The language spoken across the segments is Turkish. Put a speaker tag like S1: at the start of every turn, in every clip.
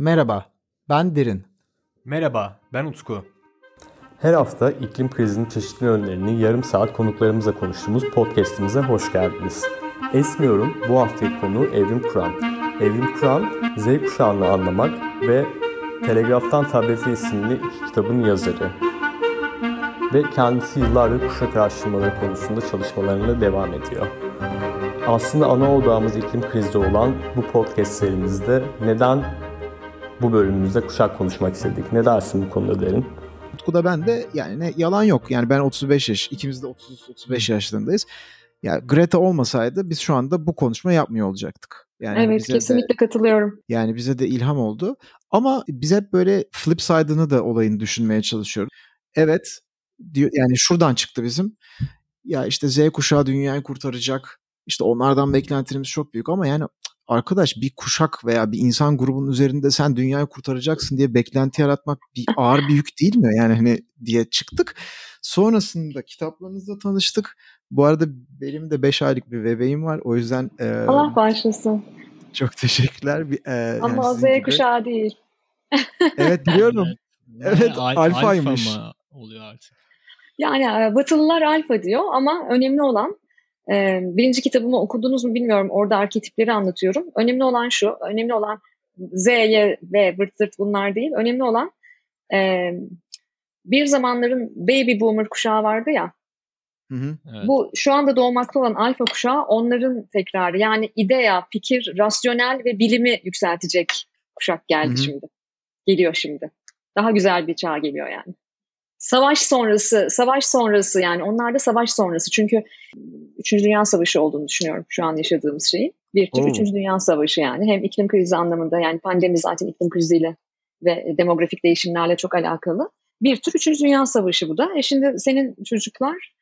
S1: Merhaba, ben Derin.
S2: Merhaba, ben Utku.
S3: Her hafta iklim krizinin çeşitli yönlerini yarım saat konuklarımızla konuştuğumuz podcastimize hoş geldiniz. Esmiyorum bu haftaki konu Evrim Kur'an. Evrim Kur'an, Z kuşağını anlamak ve Telegraftan Tablete isimli iki kitabın yazarı. Ve kendisi yıllardır kuşak araştırmaları konusunda çalışmalarına devam ediyor. Aslında ana odağımız iklim krizi olan bu podcast serimizde neden bu bölümümüzde kuşak konuşmak istedik? Ne dersin bu konuda derin?
S1: Utku'da ben de yani ne, yalan yok. Yani ben 35 yaş, ikimiz de 30-35 yaşlarındayız. Ya yani Greta olmasaydı biz şu anda bu konuşma yapmıyor olacaktık. Yani
S4: evet kesinlikle de, katılıyorum.
S1: Yani bize de ilham oldu. Ama biz hep böyle flip side'ını da olayını düşünmeye çalışıyoruz. Evet diyor yani şuradan çıktı bizim. Ya işte Z kuşağı dünyayı kurtaracak. İşte onlardan beklentilerimiz çok büyük ama yani arkadaş bir kuşak veya bir insan grubunun üzerinde sen dünyayı kurtaracaksın diye beklenti yaratmak bir ağır bir yük değil mi? Yani hani diye çıktık. Sonrasında kitaplarınızla tanıştık. Bu arada benim de 5 aylık bir bebeğim var. O yüzden
S4: e, Allah bağışlasın.
S1: Çok teşekkürler. Bir,
S4: e, Ama yani Z kuşağı değil.
S1: evet biliyorum. evet, al- alfaymış.
S2: Alfa mı oluyor artık?
S4: Yani Batılılar alfa diyor ama önemli olan birinci kitabımı okudunuz mu bilmiyorum. Orada arketipleri anlatıyorum. Önemli olan şu. Önemli olan Z, Y ve vırt zırt bunlar değil. Önemli olan e, bir zamanların baby boomer kuşağı vardı ya. Hı hı, evet. Bu şu anda doğmakta olan alfa kuşağı onların tekrarı. Yani idea, fikir, rasyonel ve bilimi yükseltecek kuşak geldi hı hı. şimdi. Geliyor şimdi. Daha güzel bir çağ geliyor yani. Savaş sonrası, savaş sonrası yani onlar da savaş sonrası. Çünkü 3. Dünya Savaşı olduğunu düşünüyorum şu an yaşadığımız şeyin. Bir tür 3. Dünya Savaşı yani. Hem iklim krizi anlamında yani pandemi zaten iklim kriziyle ve demografik değişimlerle çok alakalı. Bir tür 3. Dünya Savaşı bu da. E şimdi senin çocuklar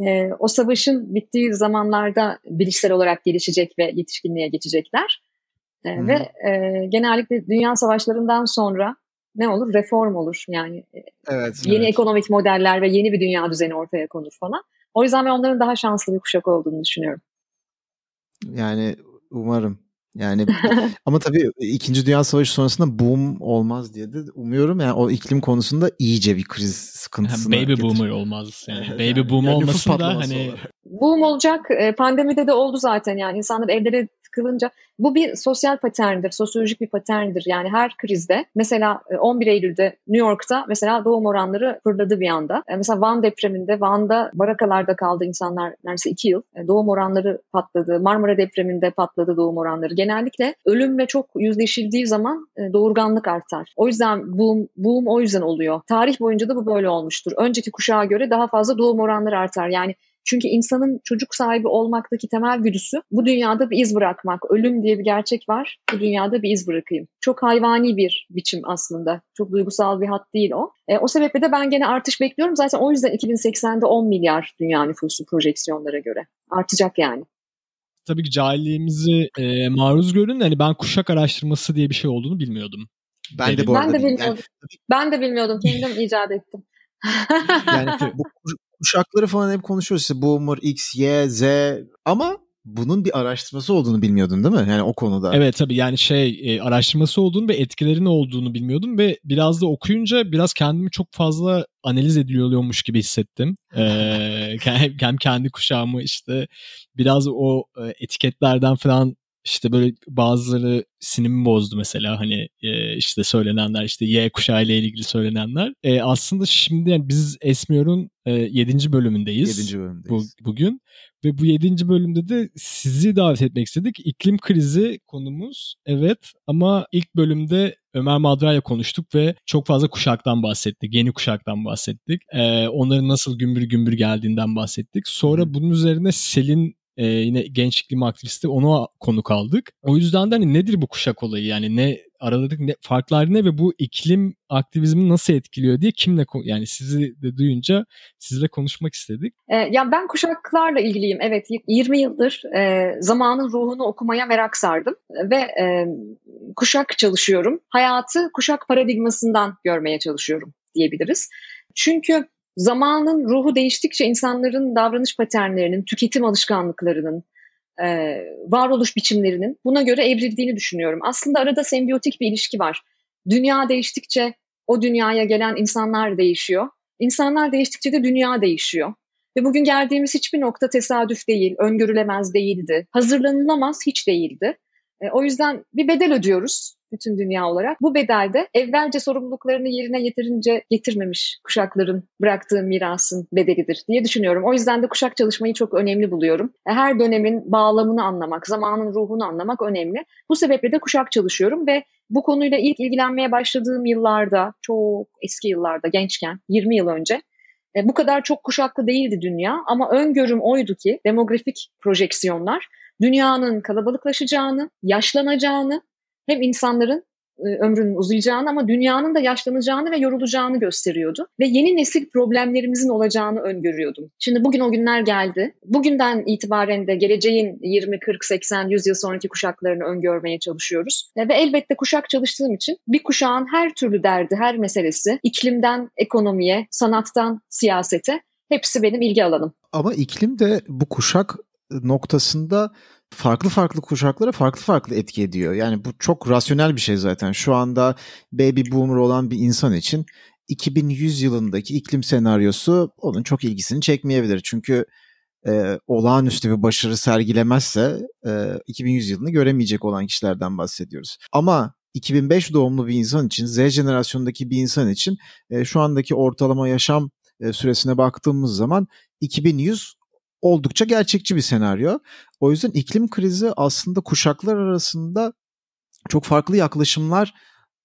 S4: e, o savaşın bittiği zamanlarda bilişsel olarak gelişecek ve yetişkinliğe geçecekler. E, hmm. Ve e, genellikle dünya savaşlarından sonra ne olur? Reform olur. Yani e, evet, yeni evet. ekonomik modeller ve yeni bir dünya düzeni ortaya konur falan. O yüzden ben onların daha şanslı bir kuşak olduğunu düşünüyorum.
S1: Yani umarım. Yani ama tabii İkinci Dünya Savaşı sonrasında boom olmaz diye de umuyorum. Yani o iklim konusunda iyice bir kriz sıkıntısına
S2: yani Baby boomer olmaz. Yani baby boom yani olmasın da hani
S4: olur. boom olacak. E, pandemide de oldu zaten yani insanlar evlere tıkılınca bu bir sosyal paterndir, sosyolojik bir paterndir. Yani her krizde mesela 11 e, Eylül'de New York'ta mesela doğum oranları fırladı bir anda. E, mesela Van depreminde Van'da barakalarda kaldı insanlar neredeyse 2 yıl. E, doğum oranları patladı. Marmara depreminde patladı doğum oranları. Genellikle ölümle çok yüzleşildiği zaman doğurganlık artar. O yüzden boom, boom o yüzden oluyor. Tarih boyunca da bu böyle olmuştur. Önceki kuşağa göre daha fazla doğum oranları artar. Yani çünkü insanın çocuk sahibi olmaktaki temel güdüsü bu dünyada bir iz bırakmak. Ölüm diye bir gerçek var. Bu dünyada bir iz bırakayım. Çok hayvani bir biçim aslında. Çok duygusal bir hat değil o. E, o sebeple de ben gene artış bekliyorum. Zaten o yüzden 2080'de 10 milyar dünya nüfusu projeksiyonlara göre. Artacak yani
S2: tabii ki cahilliğimizi e, maruz görün. Hani ben kuşak araştırması diye bir şey olduğunu bilmiyordum.
S4: Ben de bu arada ben de bilmiyordum. Yani... Ben de bilmiyordum. Kendim icat ettim.
S1: yani bu kuşakları falan hep konuşuyoruz işte boomer, X, Y, Z ama bunun bir araştırması olduğunu bilmiyordun değil mi? Yani o konuda.
S2: Evet tabii yani şey e, araştırması olduğunu ve etkileri ne olduğunu bilmiyordum ve biraz da okuyunca biraz kendimi çok fazla analiz ediliyormuş gibi hissettim. Ee, hem kendi kuşağımı işte biraz o e, etiketlerden falan işte böyle bazıları sinimi bozdu mesela hani e, işte söylenenler işte Y kuşağı ile ilgili söylenenler. E, aslında şimdi yani biz Esmiyor'un e, 7. bölümündeyiz.
S1: 7. bölümdeyiz.
S2: Bu, bugün. Ve bu 7. bölümde de sizi davet etmek istedik. İklim krizi konumuz evet ama ilk bölümde Ömer Madra'yla konuştuk ve çok fazla kuşaktan bahsettik. Yeni kuşaktan bahsettik. Ee, onların nasıl gümbür gümbür geldiğinden bahsettik. Sonra bunun üzerine Selin e, yine genç iklim aktivisti onu konu kaldık. O yüzden de hani nedir bu kuşak olayı yani ne aralarındaki ne, farklar ne ve bu iklim aktivizmi nasıl etkiliyor diye kimle yani sizi de duyunca sizle konuşmak istedik.
S4: E, ya ben kuşaklarla ilgiliyim. Evet 20 yıldır e, zamanın ruhunu okumaya merak sardım ve e, kuşak çalışıyorum. Hayatı kuşak paradigmasından görmeye çalışıyorum diyebiliriz. Çünkü zamanın ruhu değiştikçe insanların davranış paternlerinin, tüketim alışkanlıklarının, e, varoluş biçimlerinin buna göre evrildiğini düşünüyorum. Aslında arada sembiyotik bir ilişki var. Dünya değiştikçe o dünyaya gelen insanlar değişiyor. İnsanlar değiştikçe de dünya değişiyor. Ve bugün geldiğimiz hiçbir nokta tesadüf değil, öngörülemez değildi, hazırlanılamaz hiç değildi. E, o yüzden bir bedel ödüyoruz bütün dünya olarak. Bu bedelde evvelce sorumluluklarını yerine yeterince getirmemiş kuşakların bıraktığı mirasın bedelidir diye düşünüyorum. O yüzden de kuşak çalışmayı çok önemli buluyorum. E, her dönemin bağlamını anlamak, zamanın ruhunu anlamak önemli. Bu sebeple de kuşak çalışıyorum ve bu konuyla ilk ilgilenmeye başladığım yıllarda, çok eski yıllarda, gençken, 20 yıl önce e, bu kadar çok kuşaklı değildi dünya ama öngörüm oydu ki demografik projeksiyonlar dünyanın kalabalıklaşacağını, yaşlanacağını hem insanların e, ömrünün uzayacağını ama dünyanın da yaşlanacağını ve yorulacağını gösteriyordu. Ve yeni nesil problemlerimizin olacağını öngörüyordum. Şimdi bugün o günler geldi. Bugünden itibaren de geleceğin 20, 40, 80, 100 yıl sonraki kuşaklarını öngörmeye çalışıyoruz. Ve elbette kuşak çalıştığım için bir kuşağın her türlü derdi, her meselesi, iklimden ekonomiye, sanattan siyasete hepsi benim ilgi alanım.
S1: Ama iklim de bu kuşak noktasında farklı farklı kuşaklara farklı farklı etki ediyor. Yani bu çok rasyonel bir şey zaten. Şu anda baby boomer olan bir insan için 2100 yılındaki iklim senaryosu onun çok ilgisini çekmeyebilir. Çünkü e, olağanüstü bir başarı sergilemezse e, 2100 yılını göremeyecek olan kişilerden bahsediyoruz. Ama 2005 doğumlu bir insan için, Z jenerasyondaki bir insan için e, şu andaki ortalama yaşam e, süresine baktığımız zaman 2100 oldukça gerçekçi bir senaryo. O yüzden iklim krizi aslında kuşaklar arasında çok farklı yaklaşımlar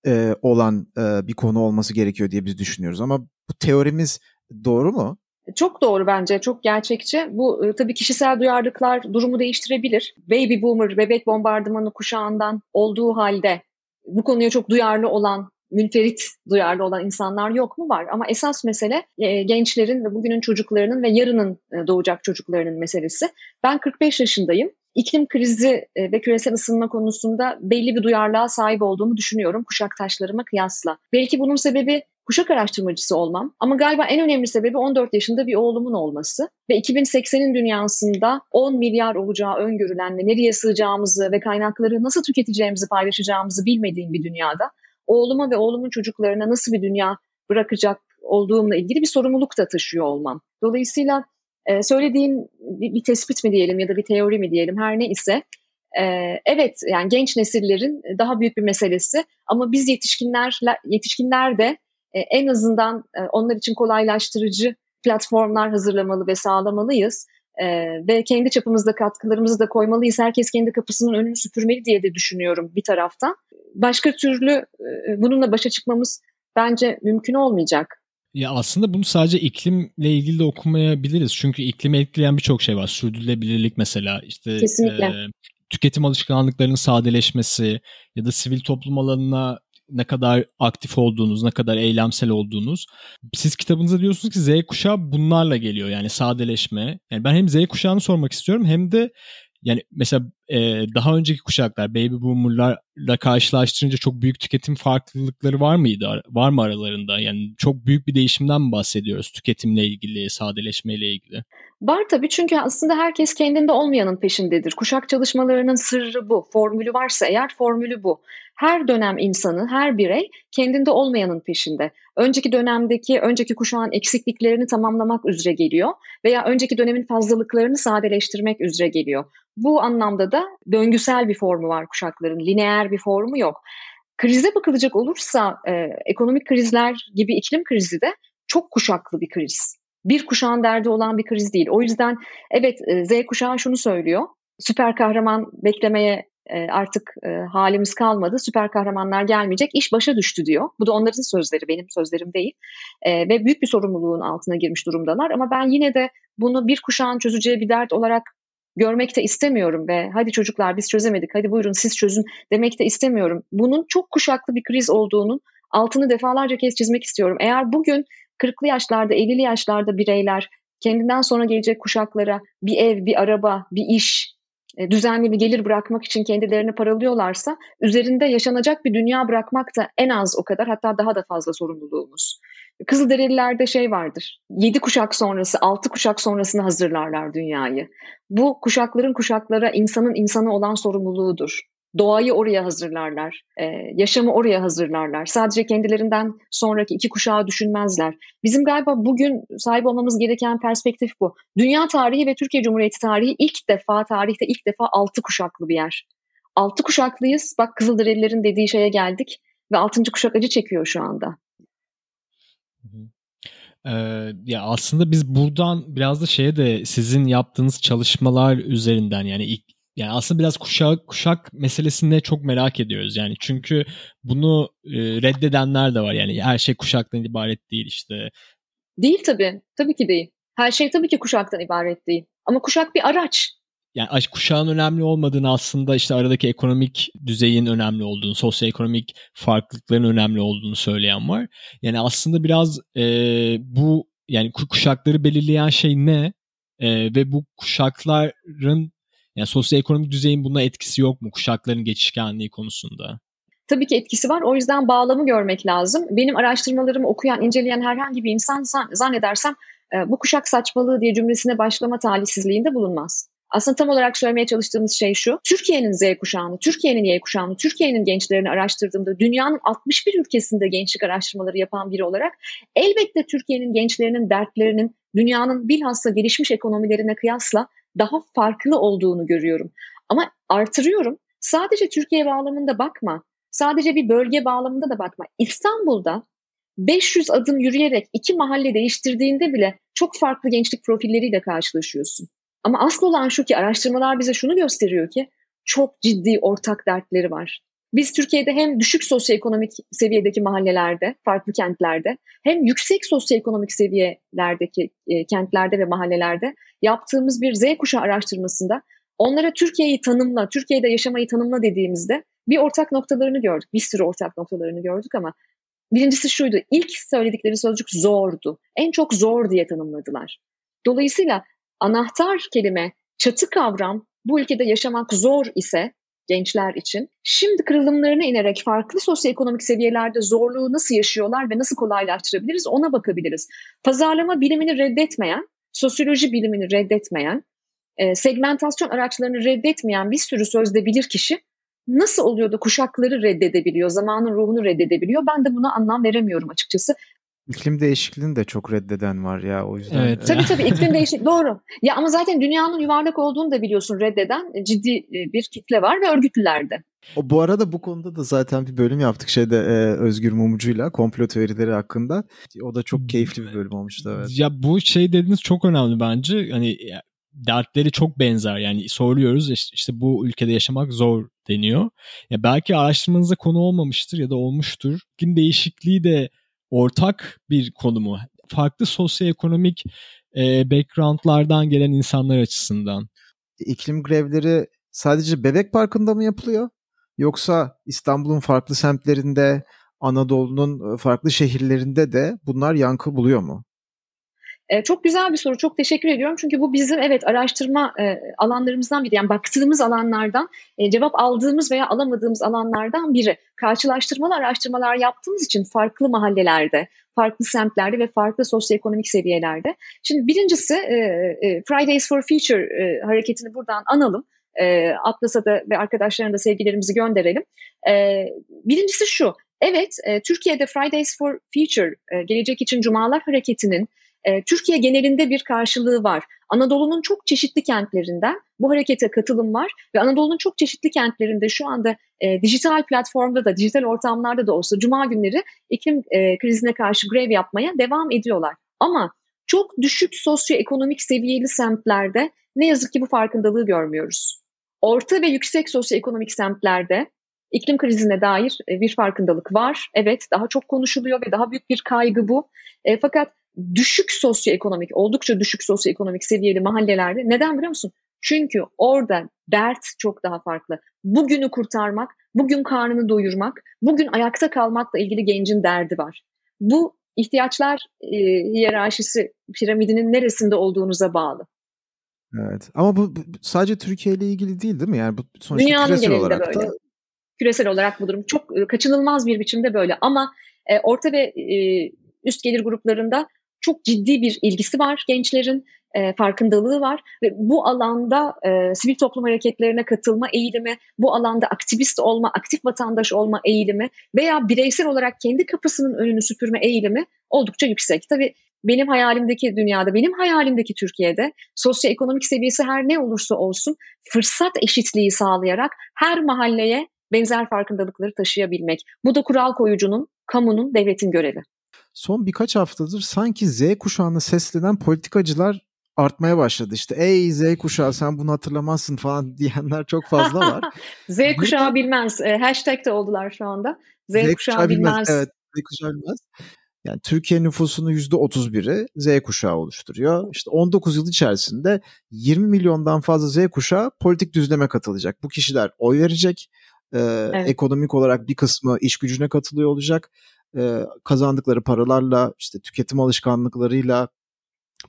S1: e, olan e, bir konu olması gerekiyor diye biz düşünüyoruz. Ama bu teorimiz doğru mu?
S4: Çok doğru bence, çok gerçekçi. Bu e, tabii kişisel duyarlılıklar durumu değiştirebilir. Baby boomer, bebek bombardımanı kuşağından olduğu halde bu konuya çok duyarlı olan münferit duyarlı olan insanlar yok mu? Var. Ama esas mesele e, gençlerin ve bugünün çocuklarının ve yarının e, doğacak çocuklarının meselesi. Ben 45 yaşındayım. İklim krizi e, ve küresel ısınma konusunda belli bir duyarlılığa sahip olduğumu düşünüyorum kuşaktaşlarıma kıyasla. Belki bunun sebebi kuşak araştırmacısı olmam ama galiba en önemli sebebi 14 yaşında bir oğlumun olması ve 2080'in dünyasında 10 milyar olacağı öngörülen ve nereye sığacağımızı ve kaynakları nasıl tüketeceğimizi paylaşacağımızı bilmediğim bir dünyada oğluma ve oğlumun çocuklarına nasıl bir dünya bırakacak olduğumla ilgili bir sorumluluk da taşıyor olmam. Dolayısıyla e, söylediğin bir, bir tespit mi diyelim ya da bir teori mi diyelim her ne ise e, evet yani genç nesillerin daha büyük bir meselesi ama biz yetişkinler yetişkinler de e, en azından e, onlar için kolaylaştırıcı platformlar hazırlamalı ve sağlamalıyız. Ee, ve kendi çapımızda katkılarımızı da koymalıyız. Herkes kendi kapısının önünü süpürmeli diye de düşünüyorum bir taraftan başka türlü e, bununla başa çıkmamız bence mümkün olmayacak.
S2: Ya aslında bunu sadece iklimle ilgili de okumayabiliriz. Çünkü iklimi etkileyen birçok şey var. Sürdürülebilirlik mesela işte
S4: Kesinlikle. E,
S2: tüketim alışkanlıklarının sadeleşmesi ya da sivil toplum alanına ne kadar aktif olduğunuz, ne kadar eylemsel olduğunuz. Siz kitabınızda diyorsunuz ki Z kuşağı bunlarla geliyor yani sadeleşme. Yani ben hem Z kuşağını sormak istiyorum hem de yani mesela e, daha önceki kuşaklar baby boomer'larla karşılaştırınca çok büyük tüketim farklılıkları var mıydı? Var mı aralarında? Yani çok büyük bir değişimden mi bahsediyoruz tüketimle ilgili, sadeleşmeyle ilgili?
S4: Var tabii çünkü aslında herkes kendinde olmayanın peşindedir. Kuşak çalışmalarının sırrı bu. Formülü varsa eğer formülü bu. Her dönem insanı, her birey kendinde olmayanın peşinde. Önceki dönemdeki, önceki kuşağın eksikliklerini tamamlamak üzere geliyor veya önceki dönemin fazlalıklarını sadeleştirmek üzere geliyor. Bu anlamda da döngüsel bir formu var kuşakların, lineer bir formu yok. Krize bakılacak olursa e, ekonomik krizler gibi iklim krizi de çok kuşaklı bir kriz. Bir kuşağın derdi olan bir kriz değil. O yüzden evet e, Z kuşağı şunu söylüyor. Süper kahraman beklemeye artık e, halimiz kalmadı. Süper kahramanlar gelmeyecek. İş başa düştü diyor. Bu da onların sözleri, benim sözlerim değil. E, ve büyük bir sorumluluğun altına girmiş durumdalar. Ama ben yine de bunu bir kuşağın çözeceği bir dert olarak görmek de istemiyorum ve hadi çocuklar biz çözemedik hadi buyurun siz çözün demek de istemiyorum. Bunun çok kuşaklı bir kriz olduğunun altını defalarca kez çizmek istiyorum. Eğer bugün 40'lı yaşlarda 50'li yaşlarda bireyler kendinden sonra gelecek kuşaklara bir ev, bir araba, bir iş, düzenli bir gelir bırakmak için kendilerini paralıyorlarsa üzerinde yaşanacak bir dünya bırakmak da en az o kadar hatta daha da fazla sorumluluğumuz. Kızılderililerde şey vardır. Yedi kuşak sonrası, altı kuşak sonrasını hazırlarlar dünyayı. Bu kuşakların kuşaklara insanın insanı olan sorumluluğudur. Doğayı oraya hazırlarlar, e, yaşamı oraya hazırlarlar. Sadece kendilerinden sonraki iki kuşağı düşünmezler. Bizim galiba bugün sahip olmamız gereken perspektif bu. Dünya tarihi ve Türkiye Cumhuriyeti tarihi ilk defa, tarihte ilk defa altı kuşaklı bir yer. Altı kuşaklıyız. Bak Kızılderililerin dediği şeye geldik ve altıncı kuşak acı çekiyor şu anda.
S2: Ee, ya aslında biz buradan biraz da şeye de sizin yaptığınız çalışmalar üzerinden yani ilk yani aslında biraz kuşak kuşak meselesini çok merak ediyoruz yani çünkü bunu e, reddedenler de var yani her şey kuşaktan ibaret değil işte.
S4: Değil tabii. Tabii ki değil. Her şey tabii ki kuşaktan ibaret değil. Ama kuşak bir araç
S2: yani kuşağın önemli olmadığını aslında işte aradaki ekonomik düzeyin önemli olduğunu, sosyoekonomik farklılıkların önemli olduğunu söyleyen var. Yani aslında biraz e, bu yani kuşakları belirleyen şey ne e, ve bu kuşakların yani sosyoekonomik düzeyin buna etkisi yok mu kuşakların geçişkenliği konusunda?
S4: Tabii ki etkisi var. O yüzden bağlamı görmek lazım. Benim araştırmalarımı okuyan, inceleyen herhangi bir insan zannedersem e, bu kuşak saçmalığı diye cümlesine başlama talihsizliğinde bulunmaz. Aslında tam olarak söylemeye çalıştığımız şey şu. Türkiye'nin Z kuşağını, Türkiye'nin Y kuşağını, Türkiye'nin gençlerini araştırdığımda dünyanın 61 ülkesinde gençlik araştırmaları yapan biri olarak elbette Türkiye'nin gençlerinin dertlerinin dünyanın bilhassa gelişmiş ekonomilerine kıyasla daha farklı olduğunu görüyorum. Ama artırıyorum. Sadece Türkiye bağlamında bakma. Sadece bir bölge bağlamında da bakma. İstanbul'da 500 adım yürüyerek iki mahalle değiştirdiğinde bile çok farklı gençlik profilleriyle karşılaşıyorsun. Ama asıl olan şu ki araştırmalar bize şunu gösteriyor ki çok ciddi ortak dertleri var. Biz Türkiye'de hem düşük sosyoekonomik seviyedeki mahallelerde, farklı kentlerde hem yüksek sosyoekonomik seviyelerdeki e, kentlerde ve mahallelerde yaptığımız bir Z kuşağı araştırmasında onlara Türkiye'yi tanımla, Türkiye'de yaşamayı tanımla dediğimizde bir ortak noktalarını gördük. Bir sürü ortak noktalarını gördük ama birincisi şuydu. İlk söyledikleri sözcük zordu. En çok zor diye tanımladılar. Dolayısıyla anahtar kelime, çatı kavram bu ülkede yaşamak zor ise gençler için şimdi kırılımlarına inerek farklı sosyoekonomik seviyelerde zorluğu nasıl yaşıyorlar ve nasıl kolaylaştırabiliriz ona bakabiliriz. Pazarlama bilimini reddetmeyen, sosyoloji bilimini reddetmeyen, e, segmentasyon araçlarını reddetmeyen bir sürü sözde bilir kişi nasıl oluyor da kuşakları reddedebiliyor, zamanın ruhunu reddedebiliyor? Ben de buna anlam veremiyorum açıkçası.
S1: İklim değişikliğini de çok reddeden var ya o yüzden.
S2: Evet.
S4: Tabii tabii iklim değişikliği doğru. Ya ama zaten dünyanın yuvarlak olduğunu da biliyorsun reddeden ciddi e, bir kitle var ve örgütlülerde.
S1: O, bu arada bu konuda da zaten bir bölüm yaptık şeyde e, Özgür Mumcu'yla komplo teorileri hakkında. O da çok keyifli bir bölüm olmuştu evet.
S2: Ya bu şey dediğiniz çok önemli bence. Hani dertleri çok benzer. Yani soruyoruz işte bu ülkede yaşamak zor deniyor. Ya belki araştırmanıza konu olmamıştır ya da olmuştur. İklim değişikliği de ortak bir konu mu? Farklı sosyoekonomik e, backgroundlardan gelen insanlar açısından.
S1: İklim grevleri sadece Bebek Parkı'nda mı yapılıyor? Yoksa İstanbul'un farklı semtlerinde, Anadolu'nun farklı şehirlerinde de bunlar yankı buluyor mu?
S4: E, çok güzel bir soru. Çok teşekkür ediyorum. Çünkü bu bizim evet araştırma e, alanlarımızdan biri. Yani baktığımız alanlardan, e, cevap aldığımız veya alamadığımız alanlardan biri. Karşılaştırmalı araştırmalar yaptığımız için farklı mahallelerde, farklı semtlerde ve farklı sosyoekonomik seviyelerde. Şimdi birincisi e, e, Fridays for Future e, hareketini buradan analım. E, Atlas'a da ve arkadaşlarına da sevgilerimizi gönderelim. E, birincisi şu, evet e, Türkiye'de Fridays for Future, e, Gelecek için Cumalar Hareketi'nin e, Türkiye genelinde bir karşılığı var. Anadolu'nun çok çeşitli kentlerinden bu harekete katılım var ve Anadolu'nun çok çeşitli kentlerinde şu anda e, dijital platformda da, dijital ortamlarda da olsa cuma günleri iklim e, krizine karşı grev yapmaya devam ediyorlar. Ama çok düşük sosyoekonomik seviyeli semtlerde ne yazık ki bu farkındalığı görmüyoruz. Orta ve yüksek sosyoekonomik semtlerde iklim krizine dair e, bir farkındalık var. Evet daha çok konuşuluyor ve daha büyük bir kaygı bu. E, fakat düşük sosyoekonomik, oldukça düşük sosyoekonomik seviyeli mahallelerde. Neden biliyor musun? Çünkü orada dert çok daha farklı. Bugünü kurtarmak, bugün karnını doyurmak, bugün ayakta kalmakla ilgili gencin derdi var. Bu ihtiyaçlar e, hiyerarşisi piramidinin neresinde olduğunuza bağlı.
S1: Evet ama bu, bu sadece Türkiye ile ilgili değil değil mi? Yani bu sonuçta Dünyanın küresel olarak böyle. da
S4: küresel olarak bu durum çok kaçınılmaz bir biçimde böyle ama e, orta ve e, üst gelir gruplarında çok ciddi bir ilgisi var gençlerin e, farkındalığı var ve bu alanda e, sivil toplum hareketlerine katılma eğilimi, bu alanda aktivist olma, aktif vatandaş olma eğilimi veya bireysel olarak kendi kapısının önünü süpürme eğilimi oldukça yüksek. Tabii benim hayalimdeki dünyada, benim hayalimdeki Türkiye'de sosyoekonomik seviyesi her ne olursa olsun fırsat eşitliği sağlayarak her mahalleye benzer farkındalıkları taşıyabilmek. Bu da kural koyucunun, kamunun, devletin görevi.
S1: Son birkaç haftadır sanki Z kuşağını seslenen politikacılar artmaya başladı. İşte ey Z kuşağı sen bunu hatırlamazsın falan diyenler çok fazla var.
S4: Z kuşağı bilmez. E, hashtag de oldular şu anda. Z, Z kuşağı, kuşağı bilmez. bilmez.
S1: Evet Z kuşağı bilmez. Yani Türkiye nüfusunun %31'i Z kuşağı oluşturuyor. İşte 19 yıl içerisinde 20 milyondan fazla Z kuşağı politik düzleme katılacak. Bu kişiler oy verecek. Ee, evet. Ekonomik olarak bir kısmı iş gücüne katılıyor olacak. Ee, kazandıkları paralarla, işte tüketim alışkanlıklarıyla,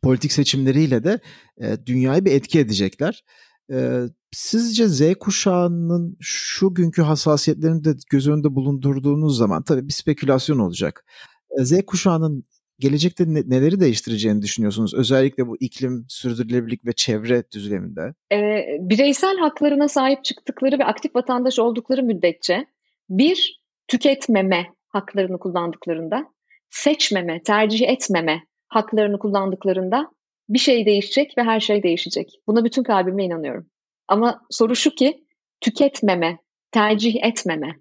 S1: politik seçimleriyle de e, dünyayı bir etki edecekler. E, sizce Z kuşağının şu günkü hassasiyetlerini de göz önünde bulundurduğunuz zaman tabii bir spekülasyon olacak. E, Z kuşağının gelecekte ne, neleri değiştireceğini düşünüyorsunuz? Özellikle bu iklim, sürdürülebilirlik ve çevre düzleminde.
S4: E, bireysel haklarına sahip çıktıkları ve aktif vatandaş oldukları müddetçe bir, tüketmeme haklarını kullandıklarında, seçmeme, tercih etmeme haklarını kullandıklarında bir şey değişecek ve her şey değişecek. Buna bütün kalbimle inanıyorum. Ama soru şu ki tüketmeme, tercih etmeme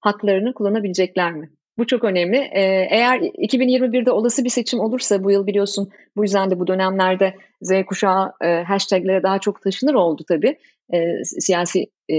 S4: haklarını kullanabilecekler mi? Bu çok önemli. Ee, eğer 2021'de olası bir seçim olursa bu yıl biliyorsun bu yüzden de bu dönemlerde Z kuşağı e, hashtaglere daha çok taşınır oldu tabii e, siyasi e,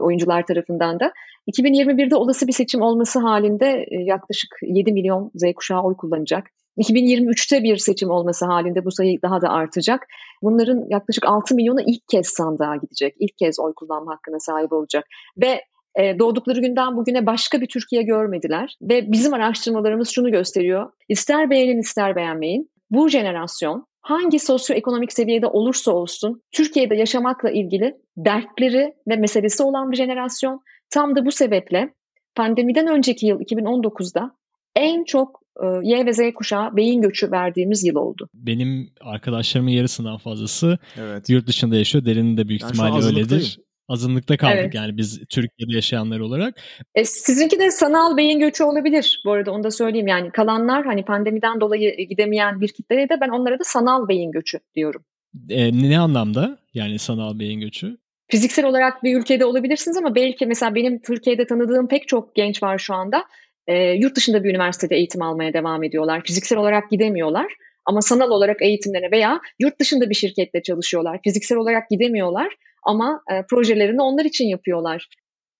S4: oyuncular tarafından da. 2021'de olası bir seçim olması halinde yaklaşık 7 milyon Z kuşağı oy kullanacak. 2023'te bir seçim olması halinde bu sayı daha da artacak. Bunların yaklaşık 6 milyonu ilk kez sandığa gidecek. İlk kez oy kullanma hakkına sahip olacak. Ve e, doğdukları günden bugüne başka bir Türkiye görmediler. Ve bizim araştırmalarımız şunu gösteriyor. İster beğenin ister beğenmeyin. Bu jenerasyon hangi sosyoekonomik seviyede olursa olsun Türkiye'de yaşamakla ilgili dertleri ve meselesi olan bir jenerasyon. Tam da bu sebeple pandemiden önceki yıl 2019'da en çok e, Y ve Z kuşağı beyin göçü verdiğimiz yıl oldu.
S2: Benim arkadaşlarımın yarısından fazlası evet. yurt dışında yaşıyor. Derinin de büyük yani ihtimalle öyledir. Azınlıkta kaldık evet. yani biz Türkiye'de yaşayanlar olarak.
S4: E, sizinki de sanal beyin göçü olabilir bu arada onu da söyleyeyim. Yani kalanlar hani pandemiden dolayı gidemeyen bir kitleye de ben onlara da sanal beyin göçü diyorum.
S2: E, ne anlamda yani sanal beyin göçü?
S4: Fiziksel olarak bir ülkede olabilirsiniz ama belki mesela benim Türkiye'de tanıdığım pek çok genç var şu anda e, yurt dışında bir üniversitede eğitim almaya devam ediyorlar. Fiziksel olarak gidemiyorlar ama sanal olarak eğitimlerine veya yurt dışında bir şirkette çalışıyorlar. Fiziksel olarak gidemiyorlar ama e, projelerini onlar için yapıyorlar.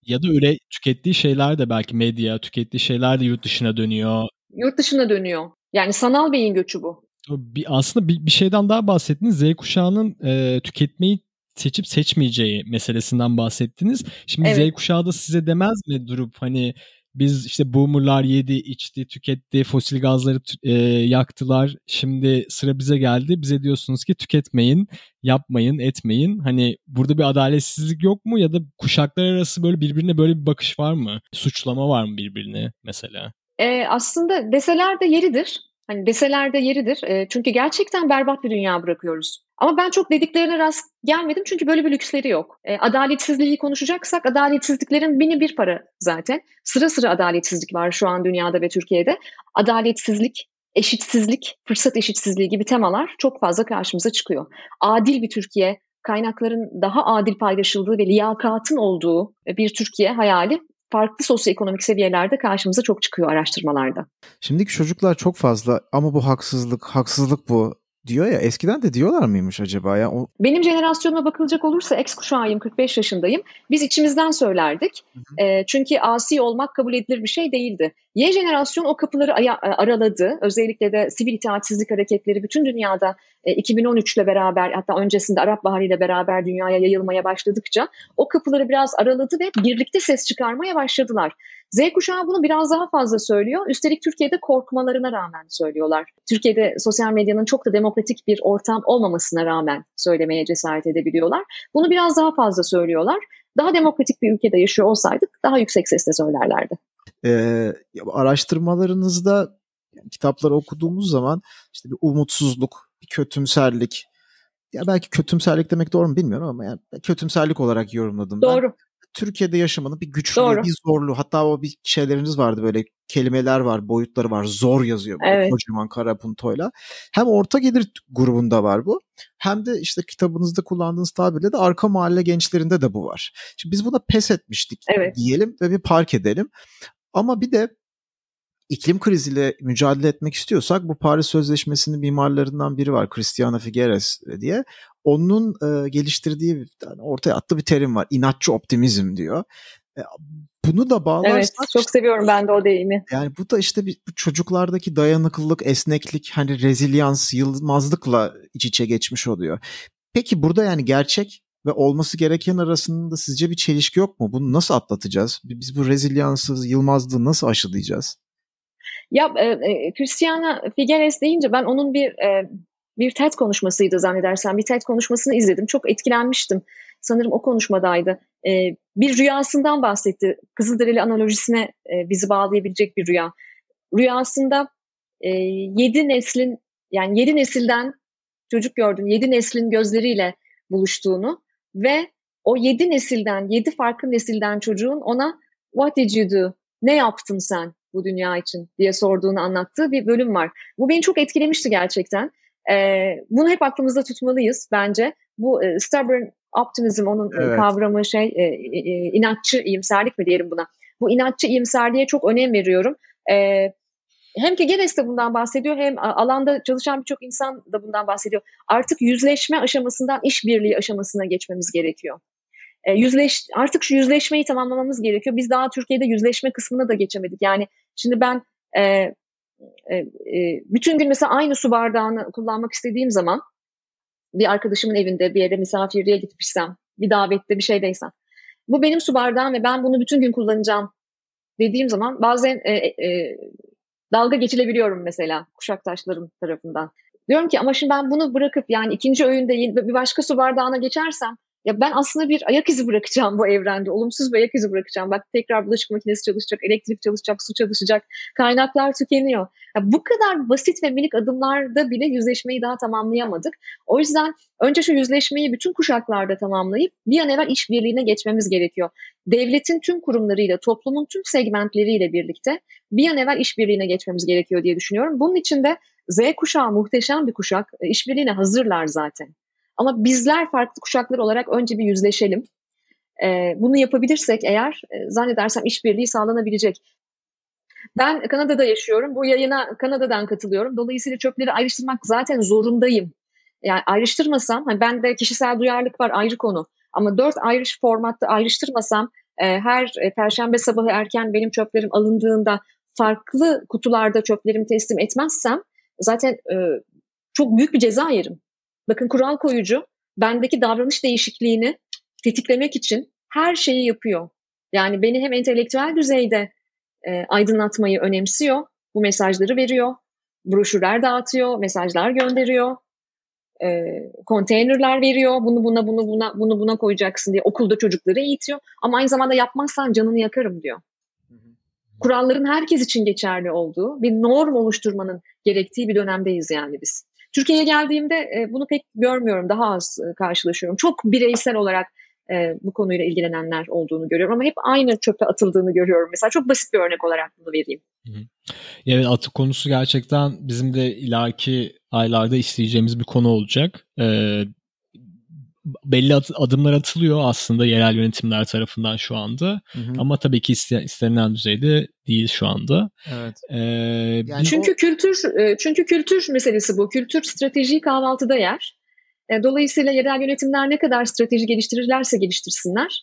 S2: Ya da öyle tükettiği şeyler de belki medya, tükettiği şeyler de yurt dışına dönüyor.
S4: Yurt dışına dönüyor. Yani sanal beyin göçü bu.
S2: Bir, aslında bir, bir şeyden daha bahsettiniz. Z kuşağının e, tüketmeyi seçip seçmeyeceği meselesinden bahsettiniz. Şimdi evet. Z kuşağı da size demez mi durup hani biz işte boomerlar yedi, içti, tüketti, fosil gazları e, yaktılar. Şimdi sıra bize geldi. Bize diyorsunuz ki tüketmeyin, yapmayın, etmeyin. Hani burada bir adaletsizlik yok mu ya da kuşaklar arası böyle birbirine böyle bir bakış var mı? Suçlama var mı birbirine mesela?
S4: E, aslında deseler de yeridir. Hani deseler de yeridir. E, çünkü gerçekten berbat bir dünya bırakıyoruz. Ama ben çok dediklerine rast gelmedim çünkü böyle bir lüksleri yok. E, adaletsizliği konuşacaksak adaletsizliklerin bini bir para zaten. Sıra sıra adaletsizlik var şu an dünyada ve Türkiye'de. Adaletsizlik, eşitsizlik, fırsat eşitsizliği gibi temalar çok fazla karşımıza çıkıyor. Adil bir Türkiye, kaynakların daha adil paylaşıldığı ve liyakatın olduğu bir Türkiye hayali farklı sosyoekonomik seviyelerde karşımıza çok çıkıyor araştırmalarda.
S1: Şimdiki çocuklar çok fazla ama bu haksızlık, haksızlık bu diyor ya eskiden de diyorlar mıymış acaba ya? O...
S4: Benim jenerasyonuma bakılacak olursa X kuşağıyım 45 yaşındayım. Biz içimizden söylerdik. E, çünkü asi olmak kabul edilir bir şey değildi. Y jenerasyon o kapıları aya- araladı. Özellikle de sivil itaatsizlik hareketleri bütün dünyada e, 2013 ile beraber hatta öncesinde Arap Baharı ile beraber dünyaya yayılmaya başladıkça o kapıları biraz araladı ve birlikte ses çıkarmaya başladılar. Z kuşağı bunu biraz daha fazla söylüyor. Üstelik Türkiye'de korkmalarına rağmen söylüyorlar. Türkiye'de sosyal medyanın çok da demokratik bir ortam olmamasına rağmen söylemeye cesaret edebiliyorlar. Bunu biraz daha fazla söylüyorlar. Daha demokratik bir ülkede yaşıyor olsaydık daha yüksek sesle söylerlerdi.
S1: Ee, araştırmalarınızda Yani kitapları okuduğumuz zaman işte bir umutsuzluk, bir kötümserlik, ya belki kötümserlik demek doğru mu bilmiyorum ama yani kötümserlik olarak yorumladım
S4: Doğru. ben.
S1: Türkiye'de yaşamanın bir güçlüğü, Doğru. bir zorluğu. Hatta o bir şeyleriniz vardı böyle kelimeler var, boyutları var. Zor yazıyor böyle evet. kocaman kara puntoyla. Hem orta gelir grubunda var bu. Hem de işte kitabınızda kullandığınız tabirle de arka mahalle gençlerinde de bu var. Şimdi biz buna pes etmiştik evet. diyelim ve bir park edelim. Ama bir de iklim kriziyle mücadele etmek istiyorsak bu Paris Sözleşmesi'nin mimarlarından biri var Christiana Figueres diye. Onun e, geliştirdiği yani ortaya attığı bir terim var. İnatçı optimizm diyor. E, bunu da bağlarsak... Evet
S4: çok seviyorum ben de o deyimi.
S1: Yani bu da işte bir, çocuklardaki dayanıklılık, esneklik, hani rezilyans, yılmazlıkla iç içe geçmiş oluyor. Peki burada yani gerçek ve olması gereken arasında sizce bir çelişki yok mu? Bunu nasıl atlatacağız? Biz bu rezilyansı, yılmazlığı nasıl aşılayacağız?
S4: Ya e, e, Christiana Figueres deyince ben onun bir e, bir TED konuşmasıydı zannedersem. Bir TED konuşmasını izledim. Çok etkilenmiştim. Sanırım o konuşmadaydı. E, bir rüyasından bahsetti. Kızılderili analojisine e, bizi bağlayabilecek bir rüya. Rüyasında e, yedi neslin yani yedi nesilden çocuk gördüm. Yedi neslin gözleriyle buluştuğunu ve o yedi nesilden, yedi farklı nesilden çocuğun ona what did you do? Ne yaptın sen bu dünya için diye sorduğunu anlattığı bir bölüm var. Bu beni çok etkilemişti gerçekten. E, bunu hep aklımızda tutmalıyız bence. Bu e, stubborn optimism onun e, evet. kavramı şey e, e, e, inatçı iyimserlik mi diyelim buna. Bu inatçı iyimserliğe çok önem veriyorum. E, hem ki Geres de bundan bahsediyor hem alanda çalışan birçok insan da bundan bahsediyor. Artık yüzleşme aşamasından işbirliği aşamasına geçmemiz gerekiyor. E, yüzleş, artık şu yüzleşmeyi tamamlamamız gerekiyor. Biz daha Türkiye'de yüzleşme kısmına da geçemedik. Yani şimdi ben e, bütün gün mesela aynı su bardağını kullanmak istediğim zaman bir arkadaşımın evinde bir yere misafirliğe gitmişsem, bir davette bir şeydeysem bu benim su bardağım ve ben bunu bütün gün kullanacağım dediğim zaman bazen e, e, dalga geçilebiliyorum mesela kuşaktaşlarım tarafından. Diyorum ki ama şimdi ben bunu bırakıp yani ikinci öğünde bir başka su bardağına geçersem ya ben aslında bir ayak izi bırakacağım bu evrende. Olumsuz bir ayak izi bırakacağım. Bak tekrar bulaşık makinesi çalışacak, elektrik çalışacak, su çalışacak. Kaynaklar tükeniyor. Ya bu kadar basit ve minik adımlarda bile yüzleşmeyi daha tamamlayamadık. O yüzden önce şu yüzleşmeyi bütün kuşaklarda tamamlayıp bir an evvel işbirliğine geçmemiz gerekiyor. Devletin tüm kurumlarıyla, toplumun tüm segmentleriyle birlikte bir an evvel işbirliğine geçmemiz gerekiyor diye düşünüyorum. Bunun için de Z kuşağı muhteşem bir kuşak. İşbirliğine hazırlar zaten. Ama bizler farklı kuşaklar olarak önce bir yüzleşelim. E, bunu yapabilirsek eğer e, zannedersem işbirliği sağlanabilecek. Ben Kanada'da yaşıyorum. Bu yayına Kanada'dan katılıyorum. Dolayısıyla çöpleri ayrıştırmak zaten zorundayım. Yani ayrıştırmasam, hani bende kişisel duyarlılık var ayrı konu. Ama dört ayrı formatta ayrıştırmasam e, her e, perşembe sabahı erken benim çöplerim alındığında farklı kutularda çöplerimi teslim etmezsem zaten e, çok büyük bir ceza yerim. Bakın kural koyucu bendeki davranış değişikliğini tetiklemek için her şeyi yapıyor. Yani beni hem entelektüel düzeyde e, aydınlatmayı önemsiyor, bu mesajları veriyor, broşürler dağıtıyor, mesajlar gönderiyor, e, konteynerler veriyor, bunu buna bunu buna bunu buna koyacaksın diye okulda çocukları eğitiyor. Ama aynı zamanda yapmazsan canını yakarım diyor. Kuralların herkes için geçerli olduğu bir norm oluşturmanın gerektiği bir dönemdeyiz yani biz. Türkiye'ye geldiğimde e, bunu pek görmüyorum. Daha az e, karşılaşıyorum. Çok bireysel olarak e, bu konuyla ilgilenenler olduğunu görüyorum ama hep aynı çöpe atıldığını görüyorum. Mesela çok basit bir örnek olarak bunu vereyim.
S2: Evet atık konusu gerçekten bizim de ileriki aylarda isteyeceğimiz bir konu olacak. Belli adımlar atılıyor aslında yerel yönetimler tarafından şu anda. Hı hı. Ama tabii ki istenilen düzeyde değil şu anda.
S1: Evet.
S4: Ee, yani çünkü o... kültür e, çünkü kültür meselesi bu. Kültür stratejiyi kahvaltıda yer. E, dolayısıyla yerel yönetimler ne kadar strateji geliştirirlerse geliştirsinler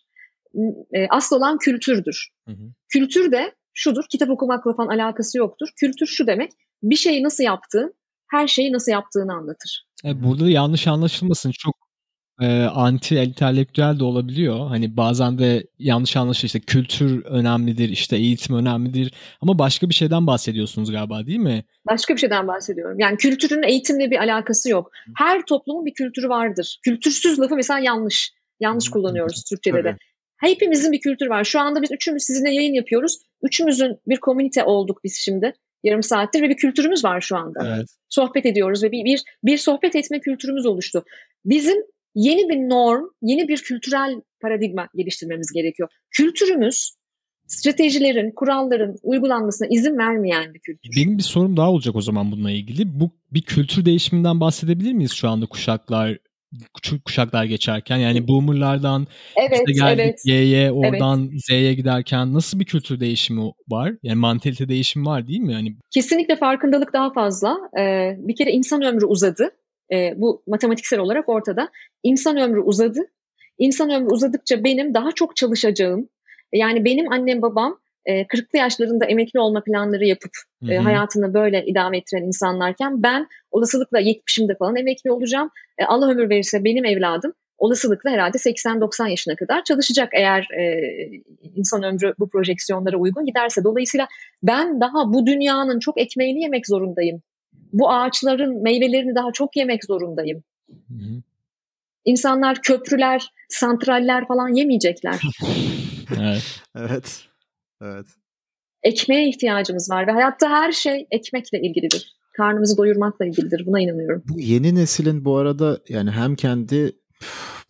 S4: e, asıl olan kültürdür. Hı hı. Kültür de şudur. Kitap okumakla falan alakası yoktur. Kültür şu demek. Bir şeyi nasıl yaptığın, her şeyi nasıl yaptığını anlatır.
S2: Burada da yanlış anlaşılmasın. Çok e, anti entelektüel de olabiliyor. Hani bazen de yanlış anlaşılıyor işte kültür önemlidir, işte eğitim önemlidir ama başka bir şeyden bahsediyorsunuz galiba değil mi?
S4: Başka bir şeyden bahsediyorum. Yani kültürün eğitimle bir alakası yok. Her toplumun bir kültürü vardır. Kültürsüz lafı mesela yanlış. Yanlış kullanıyoruz Türkçe'de de. Hepimizin bir kültürü var. Şu anda biz üçümüz sizinle yayın yapıyoruz. Üçümüzün bir komünite olduk biz şimdi. yarım saattir ve bir kültürümüz var şu anda.
S2: Evet.
S4: Sohbet ediyoruz ve bir, bir, bir sohbet etme kültürümüz oluştu. Bizim yeni bir norm, yeni bir kültürel paradigma geliştirmemiz gerekiyor. Kültürümüz stratejilerin, kuralların uygulanmasına izin vermeyen bir kültür.
S2: Benim bir sorum daha olacak o zaman bununla ilgili. Bu bir kültür değişiminden bahsedebilir miyiz şu anda kuşaklar kuşaklar geçerken yani boomerlardan
S4: evet,
S2: işte geldik
S4: evet.
S2: Y'ye oradan evet. Z'ye giderken nasıl bir kültür değişimi var? Yani mantalite değişimi var değil mi? Yani
S4: Kesinlikle farkındalık daha fazla. Ee, bir kere insan ömrü uzadı. Ee, bu matematiksel olarak ortada. İnsan ömrü uzadı. İnsan ömrü uzadıkça benim daha çok çalışacağım. Yani benim annem babam 40'lı yaşlarında emekli olma planları yapıp hı. hayatını böyle idame ettiren insanlarken ben olasılıkla 70'imde falan emekli olacağım. Allah ömür verirse benim evladım olasılıkla herhalde 80-90 yaşına kadar çalışacak eğer e, insan ömrü bu projeksiyonlara uygun giderse. Dolayısıyla ben daha bu dünyanın çok ekmeğini yemek zorundayım. Bu ağaçların meyvelerini daha çok yemek zorundayım. Hı hı. İnsanlar köprüler, santraller falan yemeyecekler.
S2: evet.
S1: evet. Evet.
S4: Ekmeğe ihtiyacımız var ve hayatta her şey ekmekle ilgilidir. Karnımızı doyurmakla ilgilidir. Buna inanıyorum.
S1: Bu yeni neslin bu arada yani hem kendi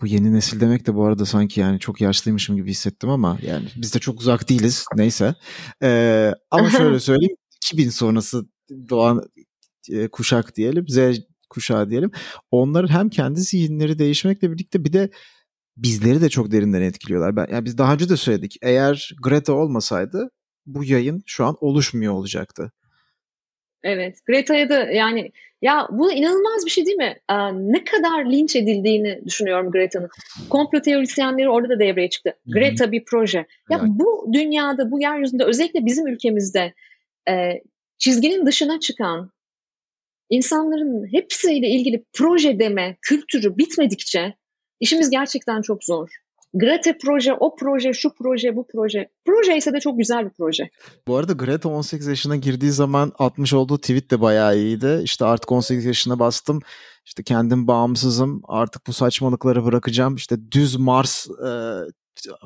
S1: bu yeni nesil demek de bu arada sanki yani çok yaşlıymışım gibi hissettim ama yani biz de çok uzak değiliz neyse. Ee, ama şöyle söyleyeyim 2000 sonrası doğan e, kuşak diyelim Z kuşağı diyelim. Onların hem kendi zihinleri değişmekle birlikte bir de bizleri de çok derinden etkiliyorlar. Ben, yani biz daha önce de söyledik. Eğer Greta olmasaydı bu yayın şu an oluşmuyor olacaktı.
S4: Evet. Greta'ya da yani ya bu inanılmaz bir şey değil mi? Ee, ne kadar linç edildiğini düşünüyorum Greta'nın. Komplo teorisyenleri orada da devreye çıktı. Hı-hı. Greta bir proje. Ya yani. bu dünyada, bu yeryüzünde özellikle bizim ülkemizde e, çizginin dışına çıkan insanların hepsiyle ilgili proje deme kültürü bitmedikçe İşimiz gerçekten çok zor. Greta proje, o proje, şu proje, bu proje. Proje ise de çok güzel bir proje.
S1: Bu arada Greta 18 yaşına girdiği zaman atmış olduğu tweet de bayağı iyiydi. İşte artık 18 yaşına bastım. İşte kendim bağımsızım. Artık bu saçmalıkları bırakacağım. İşte düz Mars e,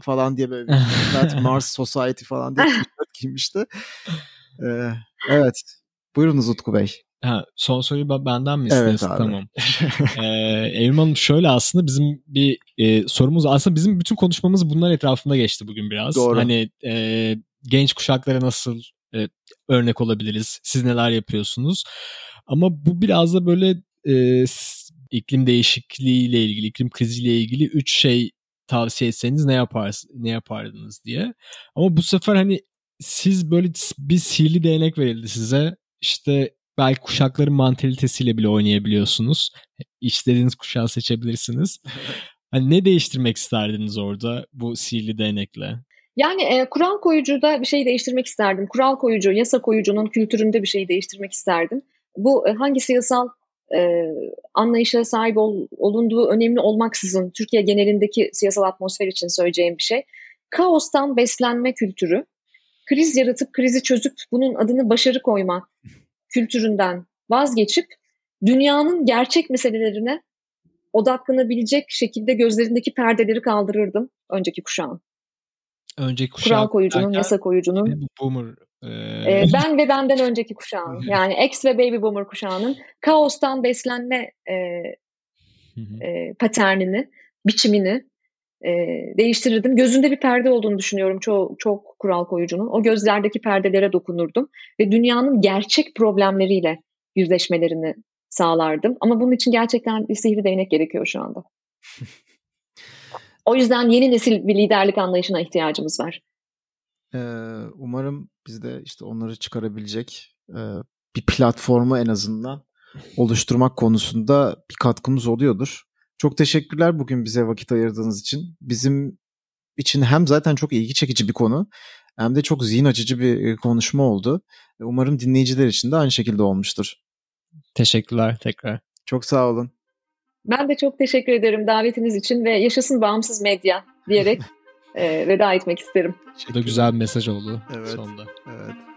S1: falan diye böyle Mars Society falan diye giymişti. E, evet. Buyurunuz Utku Bey.
S2: Ha, son soruyu benden mi istiyorsun? Evet abi. Tamam. ee, Evrim Hanım şöyle aslında bizim bir e, sorumuz aslında bizim bütün konuşmamız bunlar etrafında geçti bugün biraz.
S1: Doğru.
S2: Hani e, genç kuşaklara nasıl e, örnek olabiliriz? Siz neler yapıyorsunuz? Ama bu biraz da böyle e, iklim değişikliği ile ilgili, iklim kriziyle ilgili üç şey tavsiye etseniz ne yapar ne yapardınız diye. Ama bu sefer hani siz böyle bir sihirli değnek verildi size. İşte belki kuşakların mantalitesiyle bile oynayabiliyorsunuz. İstediğiniz kuşağı seçebilirsiniz. Hani ne değiştirmek isterdiniz orada bu sihirli değnekle?
S4: Yani e, kural koyucuda bir şey değiştirmek isterdim. Kural koyucu, yasa koyucunun kültüründe bir şey değiştirmek isterdim. Bu e, hangi siyasal e, anlayışa sahip ol, olunduğu önemli olmaksızın Türkiye genelindeki siyasal atmosfer için söyleyeceğim bir şey. Kaostan beslenme kültürü, kriz yaratıp krizi çözüp bunun adını başarı koyma kültüründen vazgeçip dünyanın gerçek meselelerine odaklanabilecek şekilde gözlerindeki perdeleri kaldırırdım önceki kuşağın.
S2: Önceki kuşak.
S4: Kural koyucunun, derken, yasa koyucunun.
S2: Boomer.
S4: Ee, ben ve benden önceki kuşağın. Yani X ve Baby Boomer kuşağının kaostan beslenme e, e, paternini, biçimini e, değiştirirdim. Gözünde bir perde olduğunu düşünüyorum çok, çok kural koyucunun. O gözlerdeki perdelere dokunurdum ve dünyanın gerçek problemleriyle yüzleşmelerini sağlardım. Ama bunun için gerçekten bir sihirli değnek gerekiyor şu anda. o yüzden yeni nesil bir liderlik anlayışına ihtiyacımız var.
S1: Ee, umarım biz de işte onları çıkarabilecek e, bir platformu en azından oluşturmak konusunda bir katkımız oluyordur. Çok teşekkürler bugün bize vakit ayırdığınız için. Bizim için hem zaten çok ilgi çekici bir konu hem de çok zihin açıcı bir e, konuşma oldu. Umarım dinleyiciler için de aynı şekilde olmuştur.
S2: Teşekkürler tekrar.
S1: Çok sağ olun.
S4: Ben de çok teşekkür ederim davetiniz için ve yaşasın bağımsız medya diyerek e, veda etmek isterim.
S2: Bu da güzel bir mesaj oldu
S1: evet,
S2: sonunda.
S1: Evet.